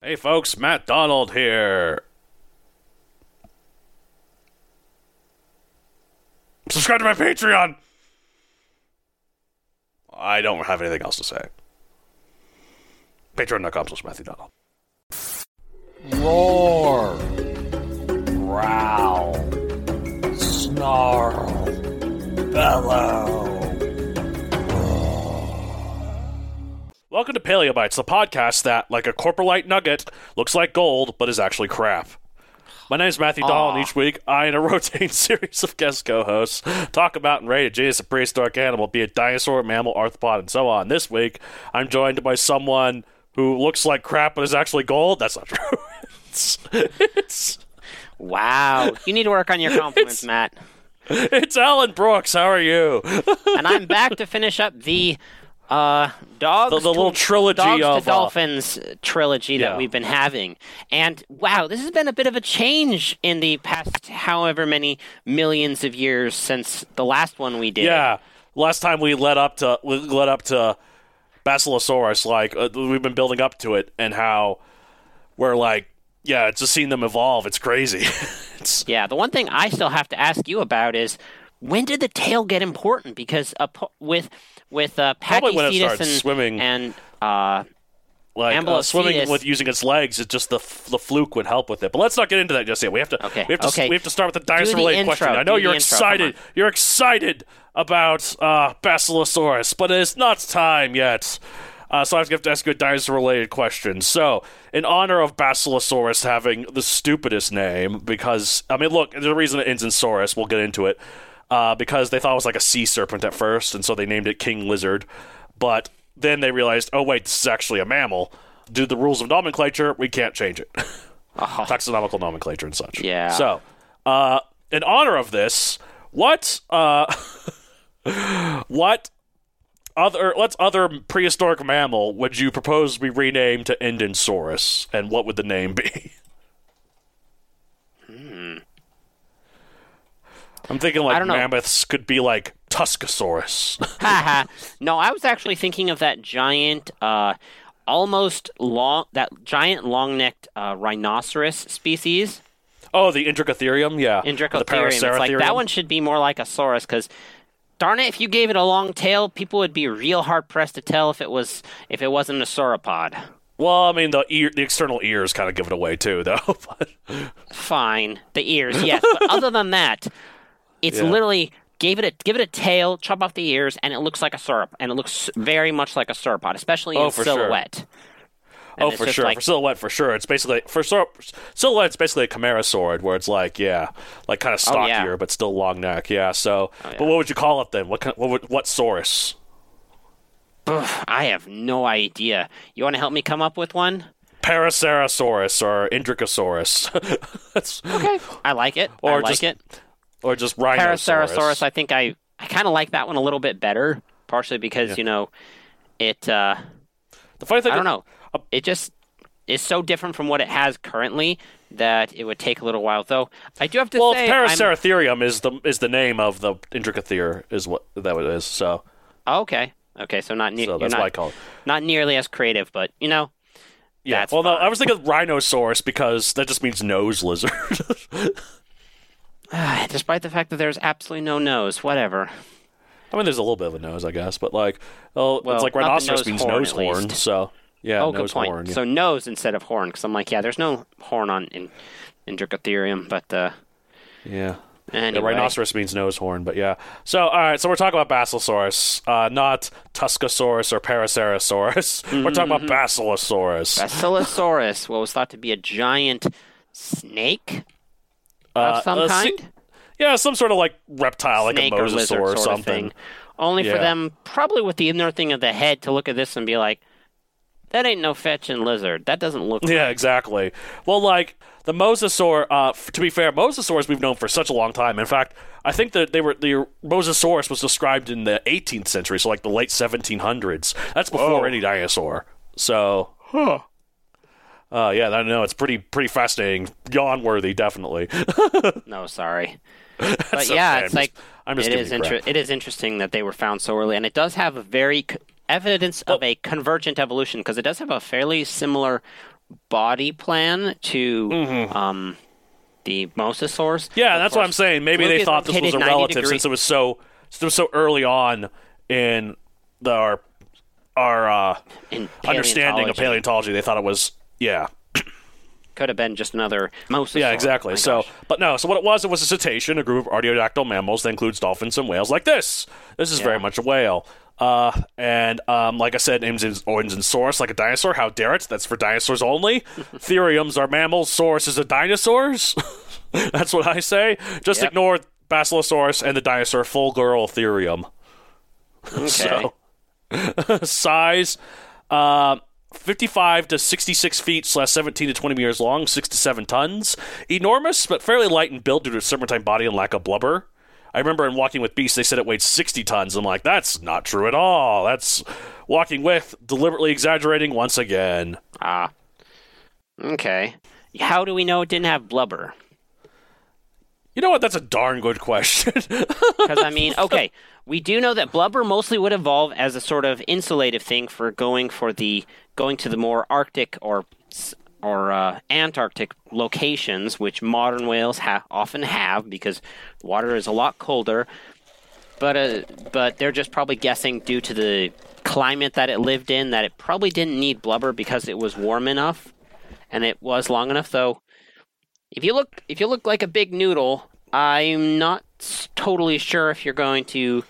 Hey folks, Matt Donald here. Subscribe to my Patreon. I don't have anything else to say. Patreon.com slash Matthew Donald. Roar. Growl. Snarl. Bellow. Welcome to Paleobytes, the podcast that, like a coprolite nugget, looks like gold but is actually crap. My name is Matthew Donald, and each week I and a rotating series of guest co-hosts talk about and rate a genius, a prehistoric animal, be it dinosaur, mammal, arthropod, and so on. This week, I'm joined by someone who looks like crap but is actually gold. That's not true. it's, it's, Wow. You need to work on your compliments, Matt. it's Allen Brooks. How are you? And I'm back to finish up the uh, dogs The- the little to, trilogy dogs of, uh, to dolphins trilogy that Yeah. we've been having. And wow, this has been a bit of a change in the past however many millions of years since the last one we did. Yeah, last time we led up to we led up to Basilosaurus, like uh, we've been building up to it, and how we're like, yeah, it's just seeing them evolve. It's crazy. it's Yeah, the one thing I still have to ask you about is when did the tail get important? Because uh, with with uh, Probably when it Pakicetus and, swimming. and uh, like uh, swimming with using its legs. It just the the fluke would help with it. But let's not get into that just yet. We have to. Okay, We have to. okay. We have to start with the dinosaur related intro, question. I know do you're excited. You're excited about uh, Basilosaurus, but it's not time yet. Uh, so I have to ask you a dinosaur related question. So, in honor of Basilosaurus having the stupidest name, because I mean, look, there's a reason it ends in Saurus. We'll get into it. Uh, because they thought it was like a sea serpent at first, and so they named it King Lizard. But then they realized, oh wait, this is actually a mammal. Due to the rules of nomenclature, we can't change it. Taxonomical nomenclature and such. Yeah. So, uh, in honor of this, what uh, what other what's other prehistoric mammal would you propose we rename to end in Saurus, and what would the name be? I'm thinking like I don't know. mammoths could be like Tuskosaurus. Haha. no, I was actually thinking of that giant, uh, almost long, that giant long-necked uh, rhinoceros species, oh, the Indricotherium, yeah. The Indricotherium. It's like that one should be more like a saurus because. Darn it! If you gave it a long tail, people would be real hard pressed to tell if it was if it wasn't a sauropod. Well, I mean the ear, the external ears kind of give it away too, though. Fine, the ears, yes, but other than that, it's Yeah. literally gave it a give it a tail, chop off the ears, and it looks like a sauropod, and it looks very much like a sauropod, especially Oh, in for sure. And oh, for sure. like- for silhouette, for sure. It's basically for silhouette. It's basically a chimera sword, where it's like, yeah, like kind of Oh, yeah. stockier, but still long neck. Yeah. So, Oh, yeah. but what would you call it then? What kind, what would, what Saurus? Ugh, I have no idea. You want to help me come up with one? Paracerasaurus or Indricosaurus. Okay, I like it. I Or like just it. Or just Rhinoceros. I think I I kind of like that one a little bit better, partially because you know it. Uh, The funny thing I don't know. It just is so different from what it has currently that it would take a little while. Though I do have to Well, say, Paraceratherium is the is the name of the Indricotherium is what that it is. So Oh, okay, okay, so not ne- so that's not, why I call it. not nearly as creative, but you know, Yeah. Well, no. I was thinking of Rhinosaurus because that just means nose lizard. despite the fact that there's absolutely no nose, whatever. I mean, there's a little bit of a nose, I guess, but like, well, Well, it's like rhinoceros nose means horn, nose horn. So yeah, oh, nose good point. horn. yeah. So nose instead of horn, because I'm like, yeah, there's no horn on in Indricotherium, but uh, yeah. anyway. The rhinoceros means nose horn, but yeah. So, all right, so we're talking about Basilosaurus, uh, not Tuscosaurus or Paracerasaurus. We're talking Mm-hmm. about Basilosaurus. Basilosaurus, what was thought to be a giant snake of some uh, see- kind, yeah, some sort of like reptile, snake like a mosasaur or sort something. of thing. Only for them, probably with the inner thing of the head, to look at this and be like, "That ain't no fetching lizard. That doesn't look." Yeah, right." exactly. Well, like the mosasaur. Uh, f- to be fair, mosasaurs we've known for such a long time. In fact, I think that they were the mosasaurus was described in the 18th century, so like the late 1700s. That's before any dinosaur. So, huh. Uh, yeah, I know it's pretty pretty fascinating, yawn worthy, definitely. No, sorry. but okay. yeah, I'm it's just- like I'm just it is inter- it is interesting that they were found so early, and it does have a very c- evidence of a convergent evolution because it does have a fairly similar body plan to um, the mosasaurs. Mm-hmm. Yeah, Of that's what I'm saying. Maybe they thought this was a relative since it was so since it was so early on in the, our our uh, in understanding of paleontology. They thought it was yeah, Could have been just another mosasaur. yeah, exactly. So, but no. So what it was, it was a cetacean, a group of artiodactyl mammals that includes dolphins and whales, like this. This is very much a whale. Uh, and um, like I said, names in origins and source, like a dinosaur. How dare it? That's for dinosaurs only. Theriums are mammals. Source is a dinosaurs. That's what I say. Just Yep. ignore Basilosaurus and the dinosaur Fulgurotherium. okay. So, size, uh, 55 to 66 feet slash 17 to 20 meters long, 6 to 7 tons. Enormous, but fairly light in build due to its serpentine body and lack of blubber. I remember in Walking with Beasts, they said it weighed 60 tons. I'm like, that's not true at all. That's Walking with, deliberately exaggerating once again. Ah. Okay. How do we know it didn't have blubber? You know what? That's a darn good question. Because I mean, okay, we do know that blubber mostly would evolve as a sort of insulative thing for going for the going to the more Arctic or or uh, Antarctic locations, which modern whales ha- often have because water is a lot colder. But uh, but they're just probably guessing due to the climate that it lived in that it probably didn't need blubber because it was warm enough and it was long enough. Though, if you look if you look like a big noodle, I'm not totally sure if you're going to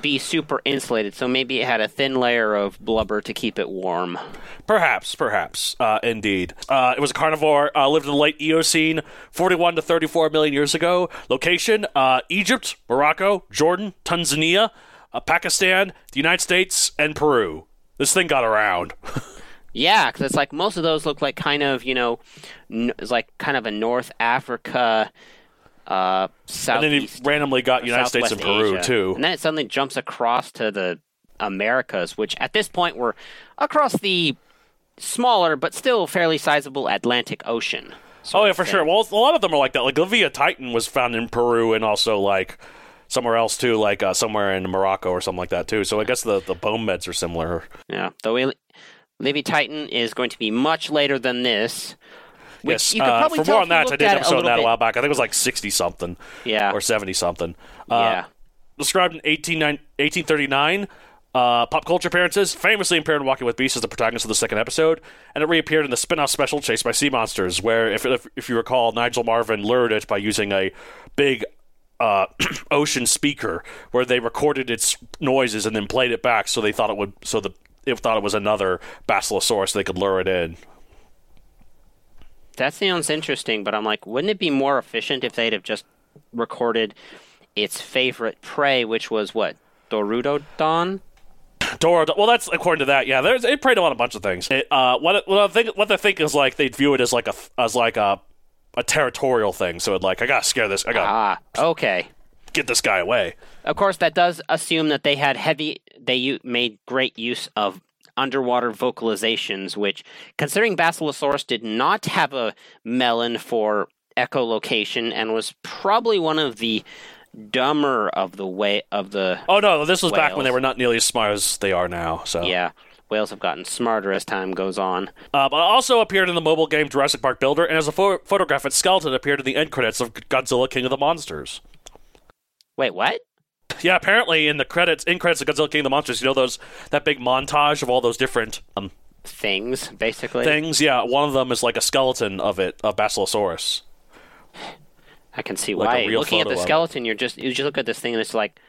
be super insulated. So maybe it had a thin layer of blubber to keep it warm. Perhaps, perhaps, uh, indeed. Uh, it was a carnivore, uh, lived in the late Eocene, 41 to 34 million years ago. Location, uh, Egypt, Morocco, Jordan, Tanzania, uh, Pakistan, the United States, and Peru. This thing got around. Yeah, because it's like most of those look like kind of you know, n- it's like kind of a North Africa, uh, and then he randomly got United States and Peru, Asia. too. And then it suddenly jumps across to the Americas, which at this point were across the smaller but still fairly sizable Atlantic Ocean. Oh, yeah, for sure. Well, a lot of them are like that. Like Livyatan was found in Peru and also, like, somewhere else, too, like uh, somewhere in Morocco or something like that, too. So I guess the, the bone beds are similar. Yeah, though Livy Titan is going to be much later than this. Which yes, you could uh, probably for tell more on that, I did an episode on that a while back. I think it was like 60 something. Yeah. Or 70 something. Uh, yeah. described in 18, 1839. Uh, pop culture appearances, famously appeared in Walking with Beasts as the protagonist of the second episode, and it reappeared in the spin-off special Chased by Sea Monsters, where, if, if, if you recall, Nigel Marven lured it by using a big uh, ocean speaker, where they recorded its noises and then played it back, so they thought it would, so the it thought it was another Basilosaurus, so they could lure it in. That sounds interesting, but I'm like, wouldn't it be more efficient if they'd have just recorded its favorite prey, which was what? Dorudon? Dora. Well, that's according to that. Yeah, there's it preyed on a bunch of things. It, uh, what what I think what they think is like they'd view it as like a as like a a territorial thing. So it like I gotta scare this. I gotta Ah, okay. get this guy away. Of course, that does assume that they had heavy. They u- made great use of underwater vocalizations, which, considering Basilosaurus did not have a melon for echolocation and was probably one of the dumber of the way of the Oh no, this was back when they were not nearly as smart as they are now. So yeah whales have gotten smarter as time goes on. Uh, but also appeared in the mobile game Jurassic Park Builder, and as a pho- photographic skeleton appeared in the end credits of Godzilla King of the Monsters. Wait, what? Yeah, apparently in the credits, in credits of Godzilla King of the Monsters, you know those that big montage of all those different um, Things basically. things. Yeah, one of them is like a skeleton of it, of Basilosaurus. I can see Like why. Looking at the skeleton, you're just you just look at this thing and it's like,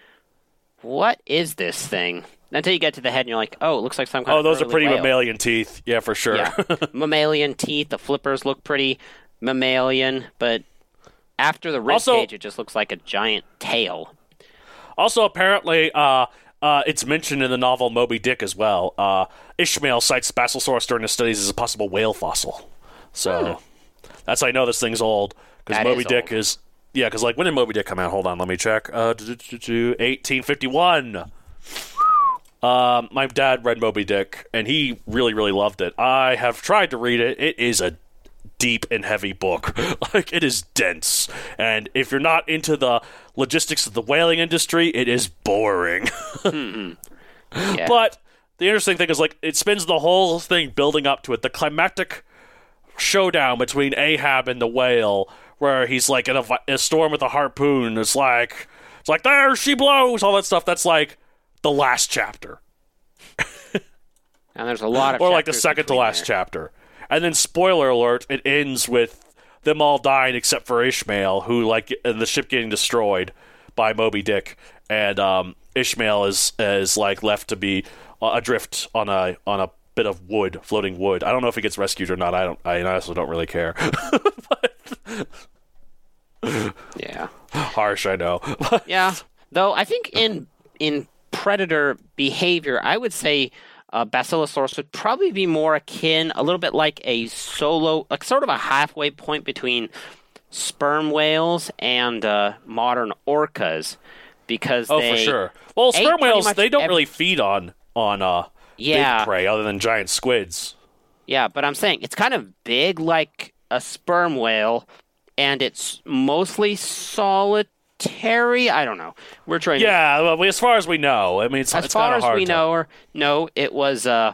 what is this thing? Until you get to the head and you're like, oh, it looks like some kind of. Oh, those are pretty whale. mammalian teeth. Yeah, for sure. Yeah, mammalian teeth. The flippers look pretty mammalian, but after the rib Also- cage, it just looks like a giant tail. Also, apparently, uh, uh, it's mentioned in the novel Moby Dick as well. Uh, Ishmael cites Basilosaurus during his studies as a possible whale fossil. So that's how I know this thing's old because Moby is Dick old. is yeah. Because like when did Moby Dick come out? Hold on, let me check. Uh, eighteen fifty one. Um, my dad read Moby Dick, and he really, really loved it. I have tried to read it. It is a deep and heavy book. like it is dense, and if you're not into the logistics of the whaling industry, it is boring. Mm-hmm. Yeah. But the interesting thing is, like, it spends the whole thing building up to it. The climactic showdown between Ahab and the whale, where he's like in a, a storm with a harpoon. It's like, it's like there she blows, all that stuff. That's like the last chapter, and there's a lot of or like the second to last there. chapter. And then, spoiler alert, it ends with them all dying except for Ishmael, who like the ship getting destroyed by Moby Dick, and um, Ishmael is is like left to be adrift on a on a bit of wood, floating wood. I don't know if he gets rescued or not. I don't. I honestly don't really care. Yeah. Harsh, I know. Yeah. Though I think in in predator behavior, I would say uh, Basilosaurus would probably be more akin, a little bit like a solo, like sort of a halfway point between sperm whales and uh, modern orcas, because oh, they, for sure. Well, sperm whales they don't really feed on on uh Yeah. big prey other than giant squids. Yeah, but I'm saying it's kind of big like a sperm whale, and it's mostly solitary. I don't know. We're trying. to Yeah, well, as far as we know, I mean, it's, as it's far as we to- know, or no, it was uh,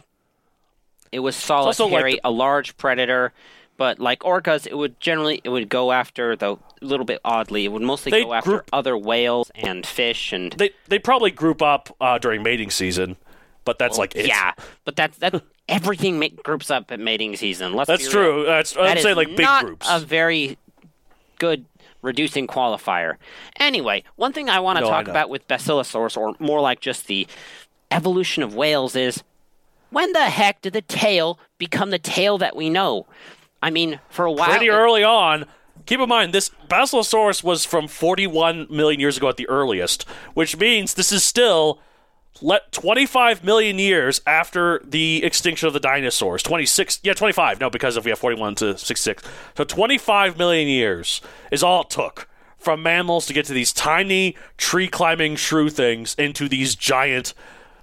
it was also like solitary, the- a large predator. But like orcas, it would generally it would go after the a little bit oddly. It would mostly They go after group- other whales and fish and They they probably group up uh, during mating season, but that's like it. yeah. But that's that everything ma- groups up at mating season. Let's That's true. That's That is saying like big groups. a very good reducing qualifier. Anyway, one thing I want to No, talk about with Basilosaurus, or more like just the evolution of whales, is when the heck did the tail become the tail that we know? I mean, for a while, Pretty early on. Keep in mind, this Basilosaurus was from 41 million years ago at the earliest, which means this is still let 25 million years after the extinction of the dinosaurs. 26, yeah, 25. No, because if we have 41 to 66, so 25 million years is all it took from mammals to get to these tiny tree climbing shrew things into these giant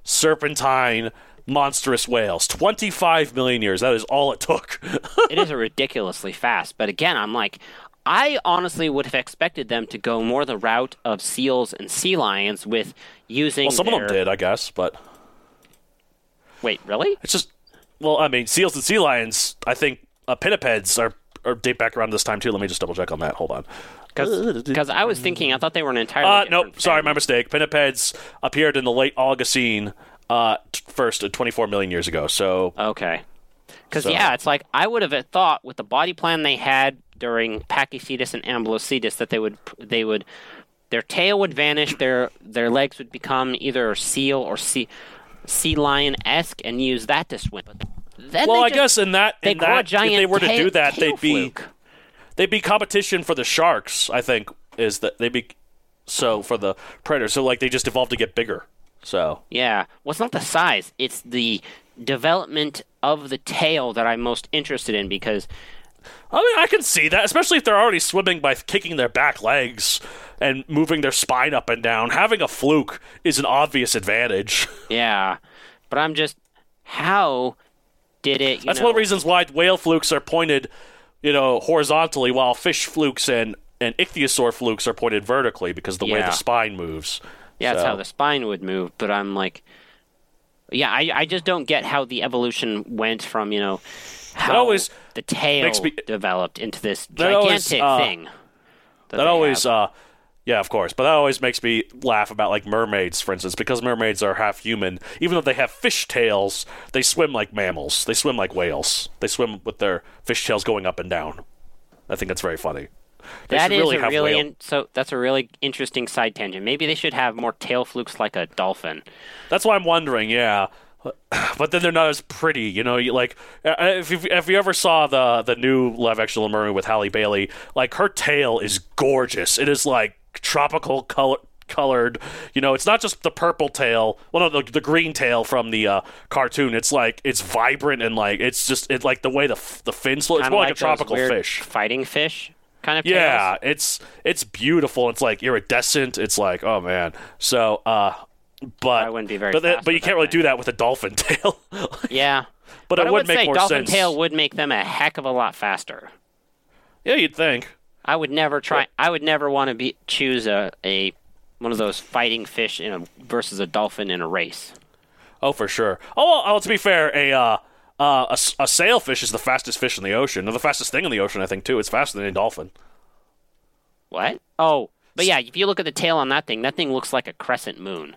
serpentine monstrous whales. 25 million years. That is all it took. it is ridiculously fast. But again, I'm like, I honestly would have expected them to go more the route of seals and sea lions with using. well, some of them did, I guess, but Wait, really? it's just well, I mean, seals and sea lions, I think uh, pinnipeds are, are date back around this time too. Let me just double check on that. Hold on. Because I was thinking, I thought they were an entirely. Uh, nope, sorry, my mistake. Pinnipeds appeared in the late Oligocene uh, t- first, uh, 24 million years ago. So Okay. Because So- yeah, it's like I would have thought with the body plan they had during Pakicetus and Ambulocetus that they would they would their tail would vanish, their their legs would become either seal or sea sea lion esque, and use that to swim. Then well, they I just- guess in that, they in that giant if they were to tail- do that, they'd be fluke. they'd be competition for the sharks. I think is that they'd be so for the predators. So like they just evolved to get bigger. So Yeah. Well, it's not the size; it's the development of the tail that I'm most interested in because I mean, I can see that, especially if they're already swimming by kicking their back legs and moving their spine up and down. Having a fluke is an obvious advantage. Yeah, but I'm just how did it? You That's know, one of the reasons why whale flukes are pointed, you know, horizontally, while fish flukes and and ichthyosaur flukes are pointed vertically because of the way the spine moves. Yeah, that's how the spine would move. But I'm like, yeah, I, I just don't get how the evolution went from you know how always the tail me- developed into this That always, gigantic uh, thing. that they always uh yeah of course. But that always makes me laugh about like mermaids for instance because mermaids are half human. Even though they have fish tails they swim like mammals. They swim like whales. They swim with their fish tails going up and down. I think that's very funny. They That is really a really in, so that's a really interesting side tangent. Maybe they should have more tail flukes like a dolphin. that's why i'm wondering yeah but then they're not as pretty, you know. You like uh, if you, if you ever saw the the new live action Mermaid with Halle Bailey, like her tail is gorgeous. It is like tropical color colored. You know, it's not just the purple tail. Well, no, the, the green tail from the uh, cartoon. It's like it's vibrant and like it's just it's like the way the f- the fins look. It's more like, a tropical fish. fighting fish kind of. Yeah, tails. it's it's beautiful. It's like iridescent. It's like oh man. So uh, but I wouldn't be very But, that- but you can't really do that with a dolphin tail. yeah. but, I it would would make more dolphin sense. tail would make them a heck of a lot faster. Yeah, you'd think. I would never try. I would never want to be choose a, a one of those fighting fish in a versus a dolphin in a race. Oh, for sure. Oh, well, oh, to be fair, a uh, uh, a, a sailfish is the fastest fish in the ocean, or the fastest thing in the ocean, I think, too. It's faster than a dolphin. What? Oh, but yeah, if you look at the tail on that thing, that thing looks like a crescent moon.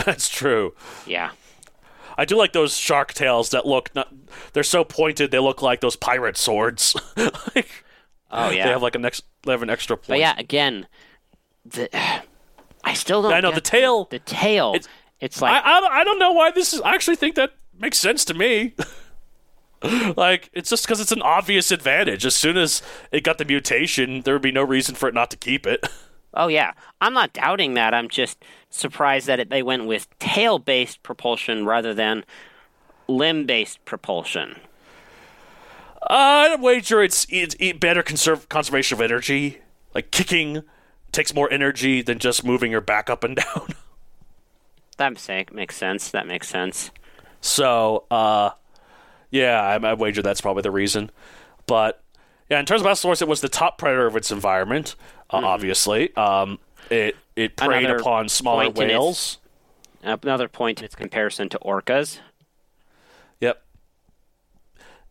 That's true. Yeah. I do like those shark tails that look. Not, they're so pointed. They look like those pirate swords. like, Oh yeah. They have like an ex- They have an extra point. but yeah, again, the I still don't. I know, the tail- The tail. it's- It's, like I, I I don't know why this is. I actually think that makes sense to me. like it's just because it's an obvious advantage. As soon as it got the mutation, there would be no reason for it not to keep it. Oh yeah, I'm not doubting that. I'm just surprised that it, they went with tail-based propulsion rather than limb-based propulsion. I'd wager it's, it's it's better conserve, conservation of energy. Like kicking takes more energy than just moving your back up and down. That makes sense. That makes sense. So, uh, yeah, I, I wager that's probably the reason. But yeah, in terms of Basilosaurus, it was the top predator of its environment. Uh, Obviously, um, it it preyed Mm-hmm. Another upon smaller in its- whales. Another point in its comparison to orcas. Yep.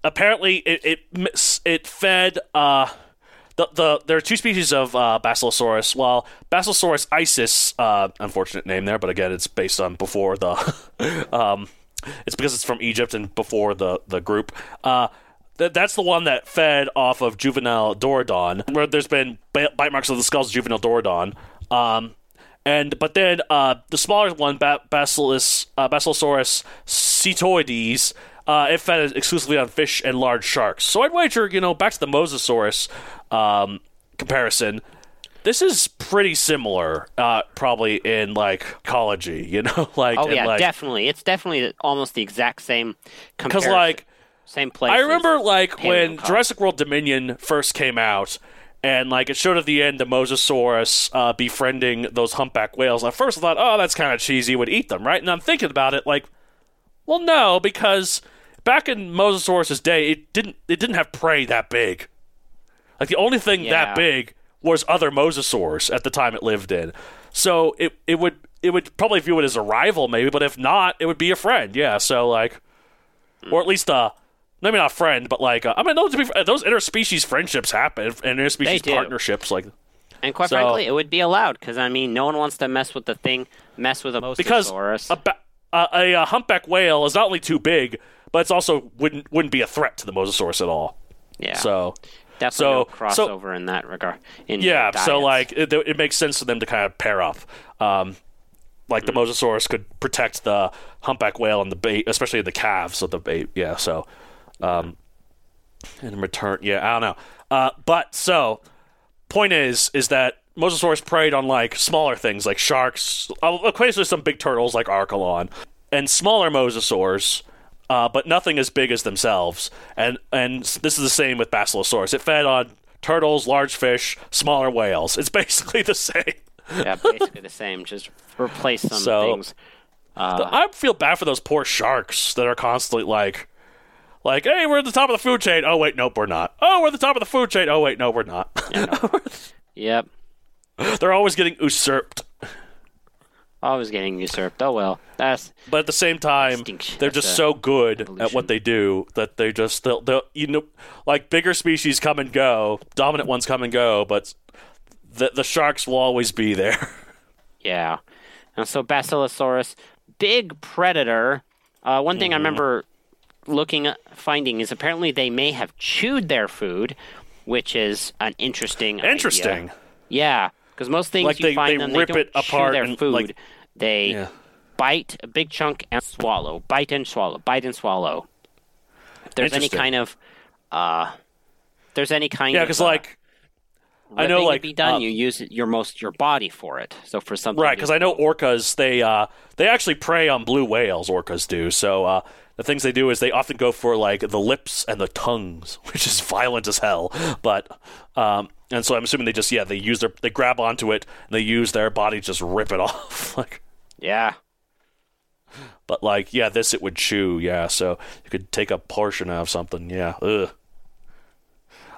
Apparently, it it it fed uh the the there are two species of uh, Basilosaurus. Well, Basilosaurus isis, uh, unfortunate name there, but again, it's based on before the um, it's because it's from Egypt and before the the group. Uh, th- that's the one that fed off of juvenile Dorudon, where there's been bite marks of the skulls of juvenile Dorudon. Um, and but then uh, the smaller one, ba- Basilis, uh, Basilosaurus cetoides, uh, it fed exclusively on fish and large sharks. So I'd wager, you know, back to the Mosasaurus um, comparison. This is pretty similar, uh, probably in like ecology, you know, like Oh yeah, like, definitely. It's definitely almost the exact same because like same place. I remember like when. Jurassic World Dominion first came out, and like it showed at the end the Mosasaurus uh, befriending those humpback whales. At first, I thought, oh, that's kind of cheesy. Would eat them, right? And I'm thinking about it, like, well, no, because back in Mosasaurus's day, it didn't it didn't have prey that big. Like the only thing Yeah. that big was other mosasaurs at the time it lived in. So it it would it would probably view it as a rival, maybe, but if not, it would be a friend. Yeah. So like, or at least uh maybe not a friend, but like uh, I mean, those those interspecies friendships happen and interspecies do. partnerships like and quite so- frankly, it would be allowed because I mean, no one wants to mess with the thing, mess with a because mosasaurus. a, uh, a, uh humpback whale is not only too big, but it's also wouldn't wouldn't be a threat to the mosasaurus at all. yeah, So definitely so- no so- crossover in that regard. In Yeah, so like it, it makes sense for them to kind of pair up. Um, like the mosasaurus could protect the humpback whale and the bait, especially the calves of the bait. Yeah, so um, in return, yeah, I don't know. Uh, but so point is, is that mosasaurus preyed on like smaller things like sharks, occasionally some big turtles like Archelon, and smaller mosasaurs. Uh, but nothing as big as themselves, and and this is the same with Basilosaurus. It fed on turtles, large fish, smaller whales. It's basically the same. yeah, basically the same. Just replace some So- things. Uh, I feel bad for those poor sharks that are constantly like, like, hey, we're at the top of the food chain. Oh wait, nope, we're not. Oh, we're at the top of the food chain. Oh wait, no, we're not. Yep. They're always getting usurped. Always getting usurped. Oh well. That's But at the same time, Extinction. they're That's just so good at what they do that they just they'll, they'll you know like bigger species come and go, dominant ones come and go, but the the sharks will always be there. yeah. And so Basilosaurus, big predator. Uh, one Mm-hmm. thing I remember looking at, finding is apparently they may have chewed their food, which is an interesting. idea. Interesting. Yeah, because most things Like you they- find they them, rip they don't it apart chew their food. like- they Yeah. bite a big chunk and swallow. Bite and swallow. Bite and swallow. If there's any kind of, uh, there's any kind Yeah, of because uh, like I know, like, be done, uh, you use your most your body for it. So for something, right because I know orcas they uh they actually prey on blue whales. Orcas do so. uh the things they do is they often go for like the lips and the tongues, which is violent as hell. But um, and so I'm assuming they just yeah they use their they grab onto it and they use their body to just rip it off like yeah, But like, yeah, this it would chew. Yeah, so you could take a portion out of something. Yeah. Ugh.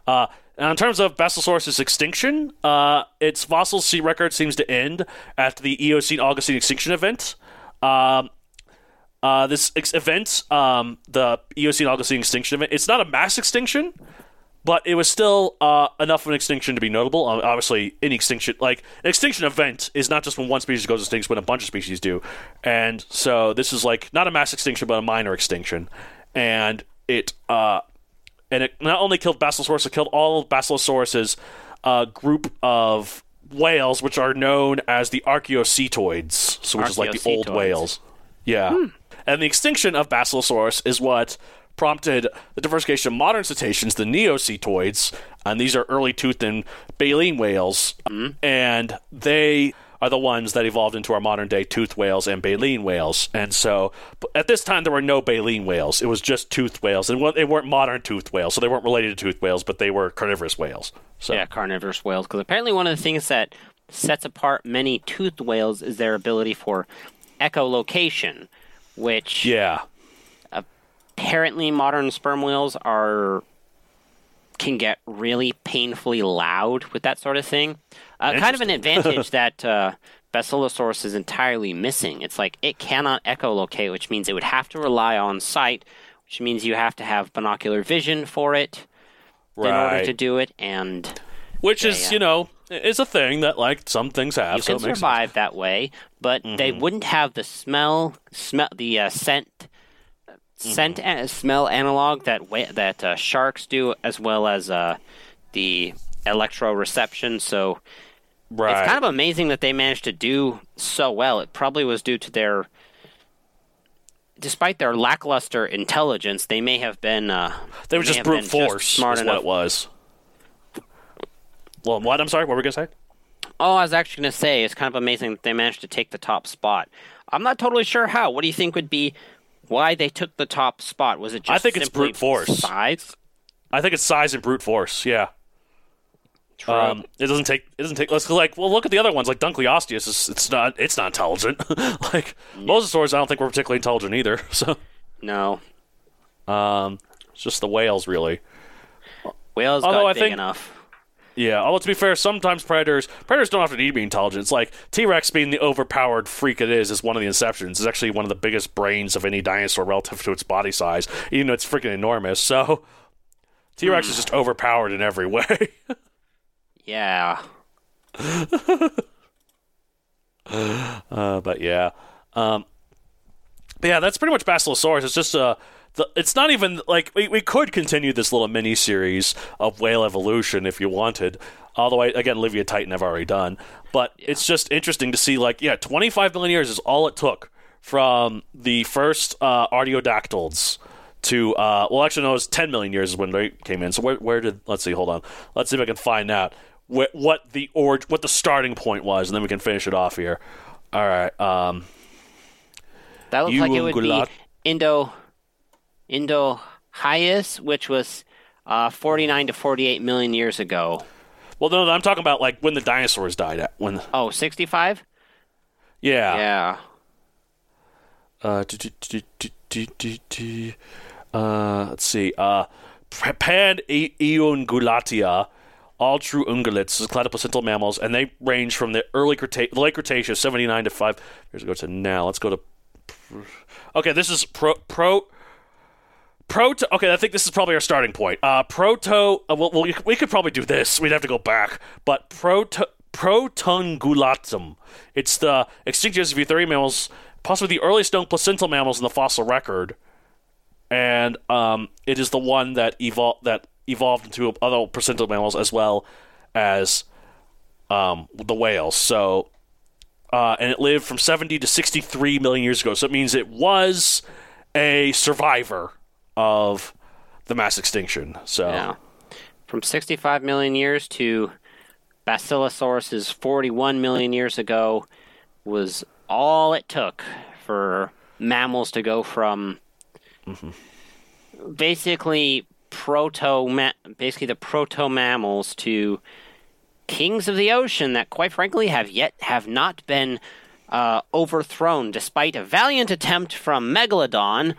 Uh, and in terms of Basilosaurus' extinction, uh, its fossil sea record seems to end after the Eocene Oligocene extinction event. Um, uh, this ex- event, um, the Eocene Oligocene extinction event, it's not a mass extinction, but it was still uh, enough of an extinction to be notable. Um, obviously, any extinction, like an extinction event, is not just when one species goes extinct, when a bunch of species do. And so this is like not a mass extinction, but a minor extinction. And it uh, and it not only killed Basilosaurus, it killed all of Basilosaurus's uh, group of whales, which are known as the Archaeocetoids, so which is like the old whales. Yeah. And the extinction of Basilosaurus is what prompted the diversification of modern cetaceans, the Neocetoids, and these are early toothed and baleen whales, and they are the ones that evolved into our modern day toothed whales and baleen whales. And so, at this time, there were no baleen whales; it was just toothed whales, and they weren't modern toothed whales, so they weren't related to toothed whales, but they were carnivorous whales. So yeah, carnivorous whales. Because apparently, one of the things that sets apart many toothed whales is their ability for echolocation, which yeah, apparently modern sperm whales are can get really painfully loud with that sort of thing. Uh, kind of an advantage that uh, Basilosaurus is entirely missing. It's like it cannot echolocate, which means it would have to rely on sight, which means you have to have binocular vision for it in order to do it, and which Yeah, is yeah. you know is a thing that like some things have. you so can it makes sense. survive that way. But they wouldn't have the smell, smell the uh, scent, scent, and smell analog that that uh, sharks do, as well as uh, the electroreception. So Right. it's kind of amazing that they managed to do so well. It probably was due to their, despite their lackluster intelligence, they may have been. Uh, They were just brute been just force. smart is enough. what it was. Well, what? I'm sorry. What were we gonna say? Oh, I was actually going to say it's kind of amazing that they managed to take the top spot. I'm not totally sure how. What do you think would be why they took the top spot? Was it just I think it's brute force. size? I think it's size and brute force. Yeah. True. Um, it doesn't take. It doesn't take. Let's like. Well, look at the other ones. Like Dunkleosteus. Is, it's not. It's not intelligent. like mosasaurs, I don't think were particularly intelligent either. So, no, um, it's just the whales, really. whales Although got I big think- enough. Yeah. Although to be fair, sometimes predators predators don't have to need to be intelligent. It's like T Rex being the overpowered freak it is is one of the inceptions. It's actually one of the biggest brains of any dinosaur relative to its body size, even though it's freaking enormous. So T Rex is just overpowered in every way. Yeah. Uh, but yeah, um, but yeah, that's pretty much Basilosaurus. It's just uh, the, it's not even like we, we could continue this little mini series of whale evolution if you wanted. Although I, again, Livyatan I've already done, but it's just interesting to see like yeah, 25 million years is all it took from the first uh, artiodactyls to uh, well, actually no, it was 10 million years is when they came in. So where where did let's see, hold on, let's see if I can find out what, what the or what the starting point was, and then we can finish it off here. All right. Um, That looks like it would be Indo Indo Hyas, which was uh, 49 to 48 million years ago. well, no, I'm talking about like when the dinosaurs died. At when, Oh, 65? yeah, Yeah. Uh, do, do, do, uh, let's see. Uh, Pan Eungulatia, all true ungulates, cladoplacental mammals, and they range from the early Creta- late Cretaceous, 79 to 5 years ago to now. Let's go to. Okay, this is pro. pro Proto. Okay, I think this is probably our starting point. Uh, proto. Uh, well, well, we could probably do this. We'd have to go back, but proto Protungulatum. It's the extinct of eutherian mammals, possibly the earliest known placental mammals in the fossil record, and um, it is the one that evolved that evolved into other placental mammals as well as um, the whales. So, uh, and it lived from 70 to 63 million years ago. So it means it was a survivor of the mass extinction. So, Yeah. From 65 million years to Basilosaurus's 41 million years ago was all it took for mammals to go from basically proto basically the proto mammals to kings of the ocean that quite frankly have yet have not been uh, overthrown despite a valiant attempt from Megalodon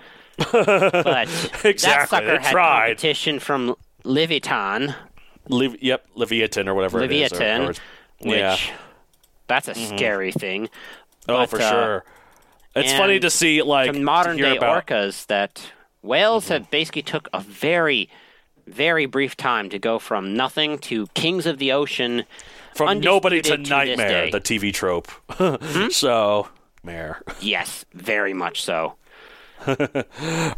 but that Exactly, sucker had competition from Leviathan Liv- yep, Leviathan or whatever it is. or- Leviathan, or- which yeah. that's a mm-hmm. scary thing. Oh, But, for uh, sure. It's funny to see like modern day about, orcas that whales mm-hmm. have basically took a very, very brief time to go from nothing to kings of the ocean. from nobody to to nightmare, the TV trope. Hmm? So, mare. Yes, very much so. All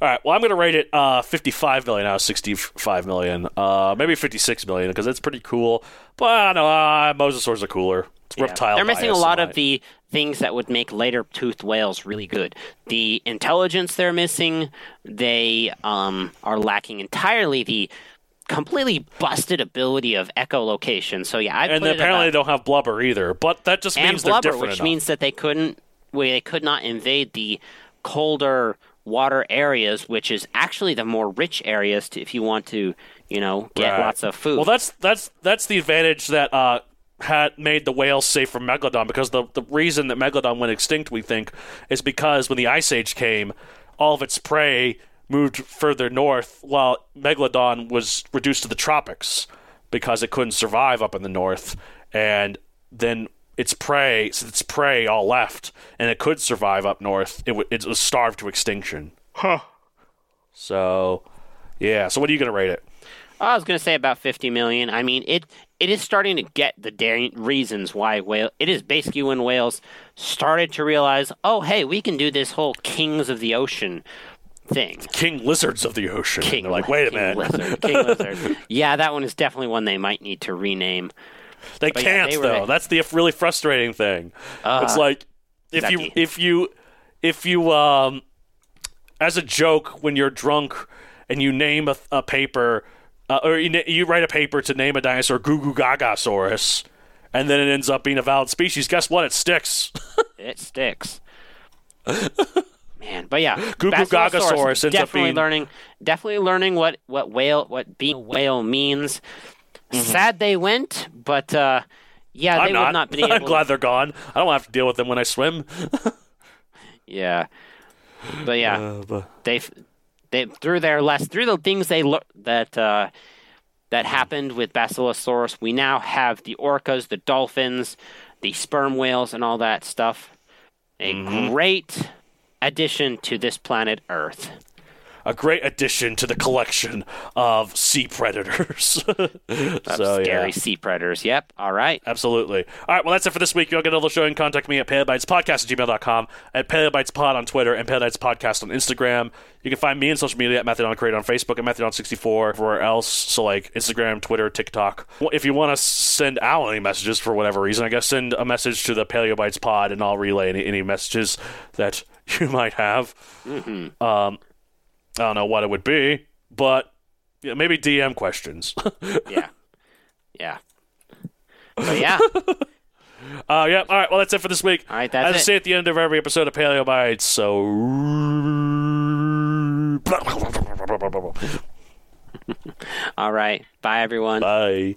right. Well, I'm going to rate it uh, 55 million out of 65 million. Uh, maybe 56 million because it's pretty cool. But I don't know. Uh, mosasaurs are cooler. It's Yeah. reptile. They're missing a lot of the things that would make later toothed whales really good. The intelligence they're missing, they um, are lacking entirely the completely busted ability of echolocation. So yeah, I And apparently about- they don't have blubber either. But that just means they're different which enough. means that they couldn't, well, they could not invade the colder water areas, which is actually the more rich areas to, if you want to, you know, get Right. lots of food. Well, that's that's that's the advantage that uh, had made the whales safe from megalodon because the the reason that megalodon went extinct, we think, is because when the ice age came, all of its prey moved further north, while megalodon was reduced to the tropics because it couldn't survive up in the north, and then its prey, its prey all left, and it could survive up north, it, w- it was starved to extinction. Huh. So, yeah. So, what are you going to rate it? I was going to say about 50 million. I mean, it it is starting to get the da- reasons why whale. It is basically when whales started to realize, oh, hey, we can do this whole kings of the ocean thing. King lizards of the ocean. King, They're like, wait a king minute. lizard, king lizard. Yeah, that one is definitely one they might need to rename. They But can't they were- though. That's the really frustrating thing. it's like if you if you if you um as a joke when you're drunk and you name a, a paper uh, or you, you write a paper to name a dinosaur Goo Goo Gagasaurus and then it ends up being a valid species. Guess what? It sticks. It sticks. Man, but yeah, Goo Goo Gagasaurus ends up definitely being- learning, definitely learning what what whale, what being a whale means. Mm-hmm. Sad they went, but uh, yeah, I'm they not. would not able. I'm glad they're gone. I don't have to deal with them when I swim. Yeah, but yeah, Uh, but- they they through their less through the things they that uh, that happened with Basilosaurus, we now have the orcas, the dolphins, the sperm whales, and all that stuff. A Mm-hmm. great addition to this planet Earth. A great addition to the collection of sea predators. So scary yeah. sea predators. Yep. All right. Absolutely. All right, well, that's it for this week. You'll get another show and contact me at paleobytespodcast at gmail.com, at paleobytespod on Twitter, and paleobytespodcast on Instagram. You can find me on social media at Methadon Creator on Facebook and Methadon64 everywhere else. So, like Instagram, Twitter, TikTok. If you want to send out any messages for whatever reason, I guess send a message to the Paleobytes Pod, and I'll relay any, any messages that you might have. Um, I don't know what it would be, but yeah, maybe DM questions. Yeah. yeah. But yeah. Uh, yeah. All right. Well, that's it for this week. All right, that's As I say at the end of every episode of Paleo Bytes. So. All right. Bye, everyone. Bye.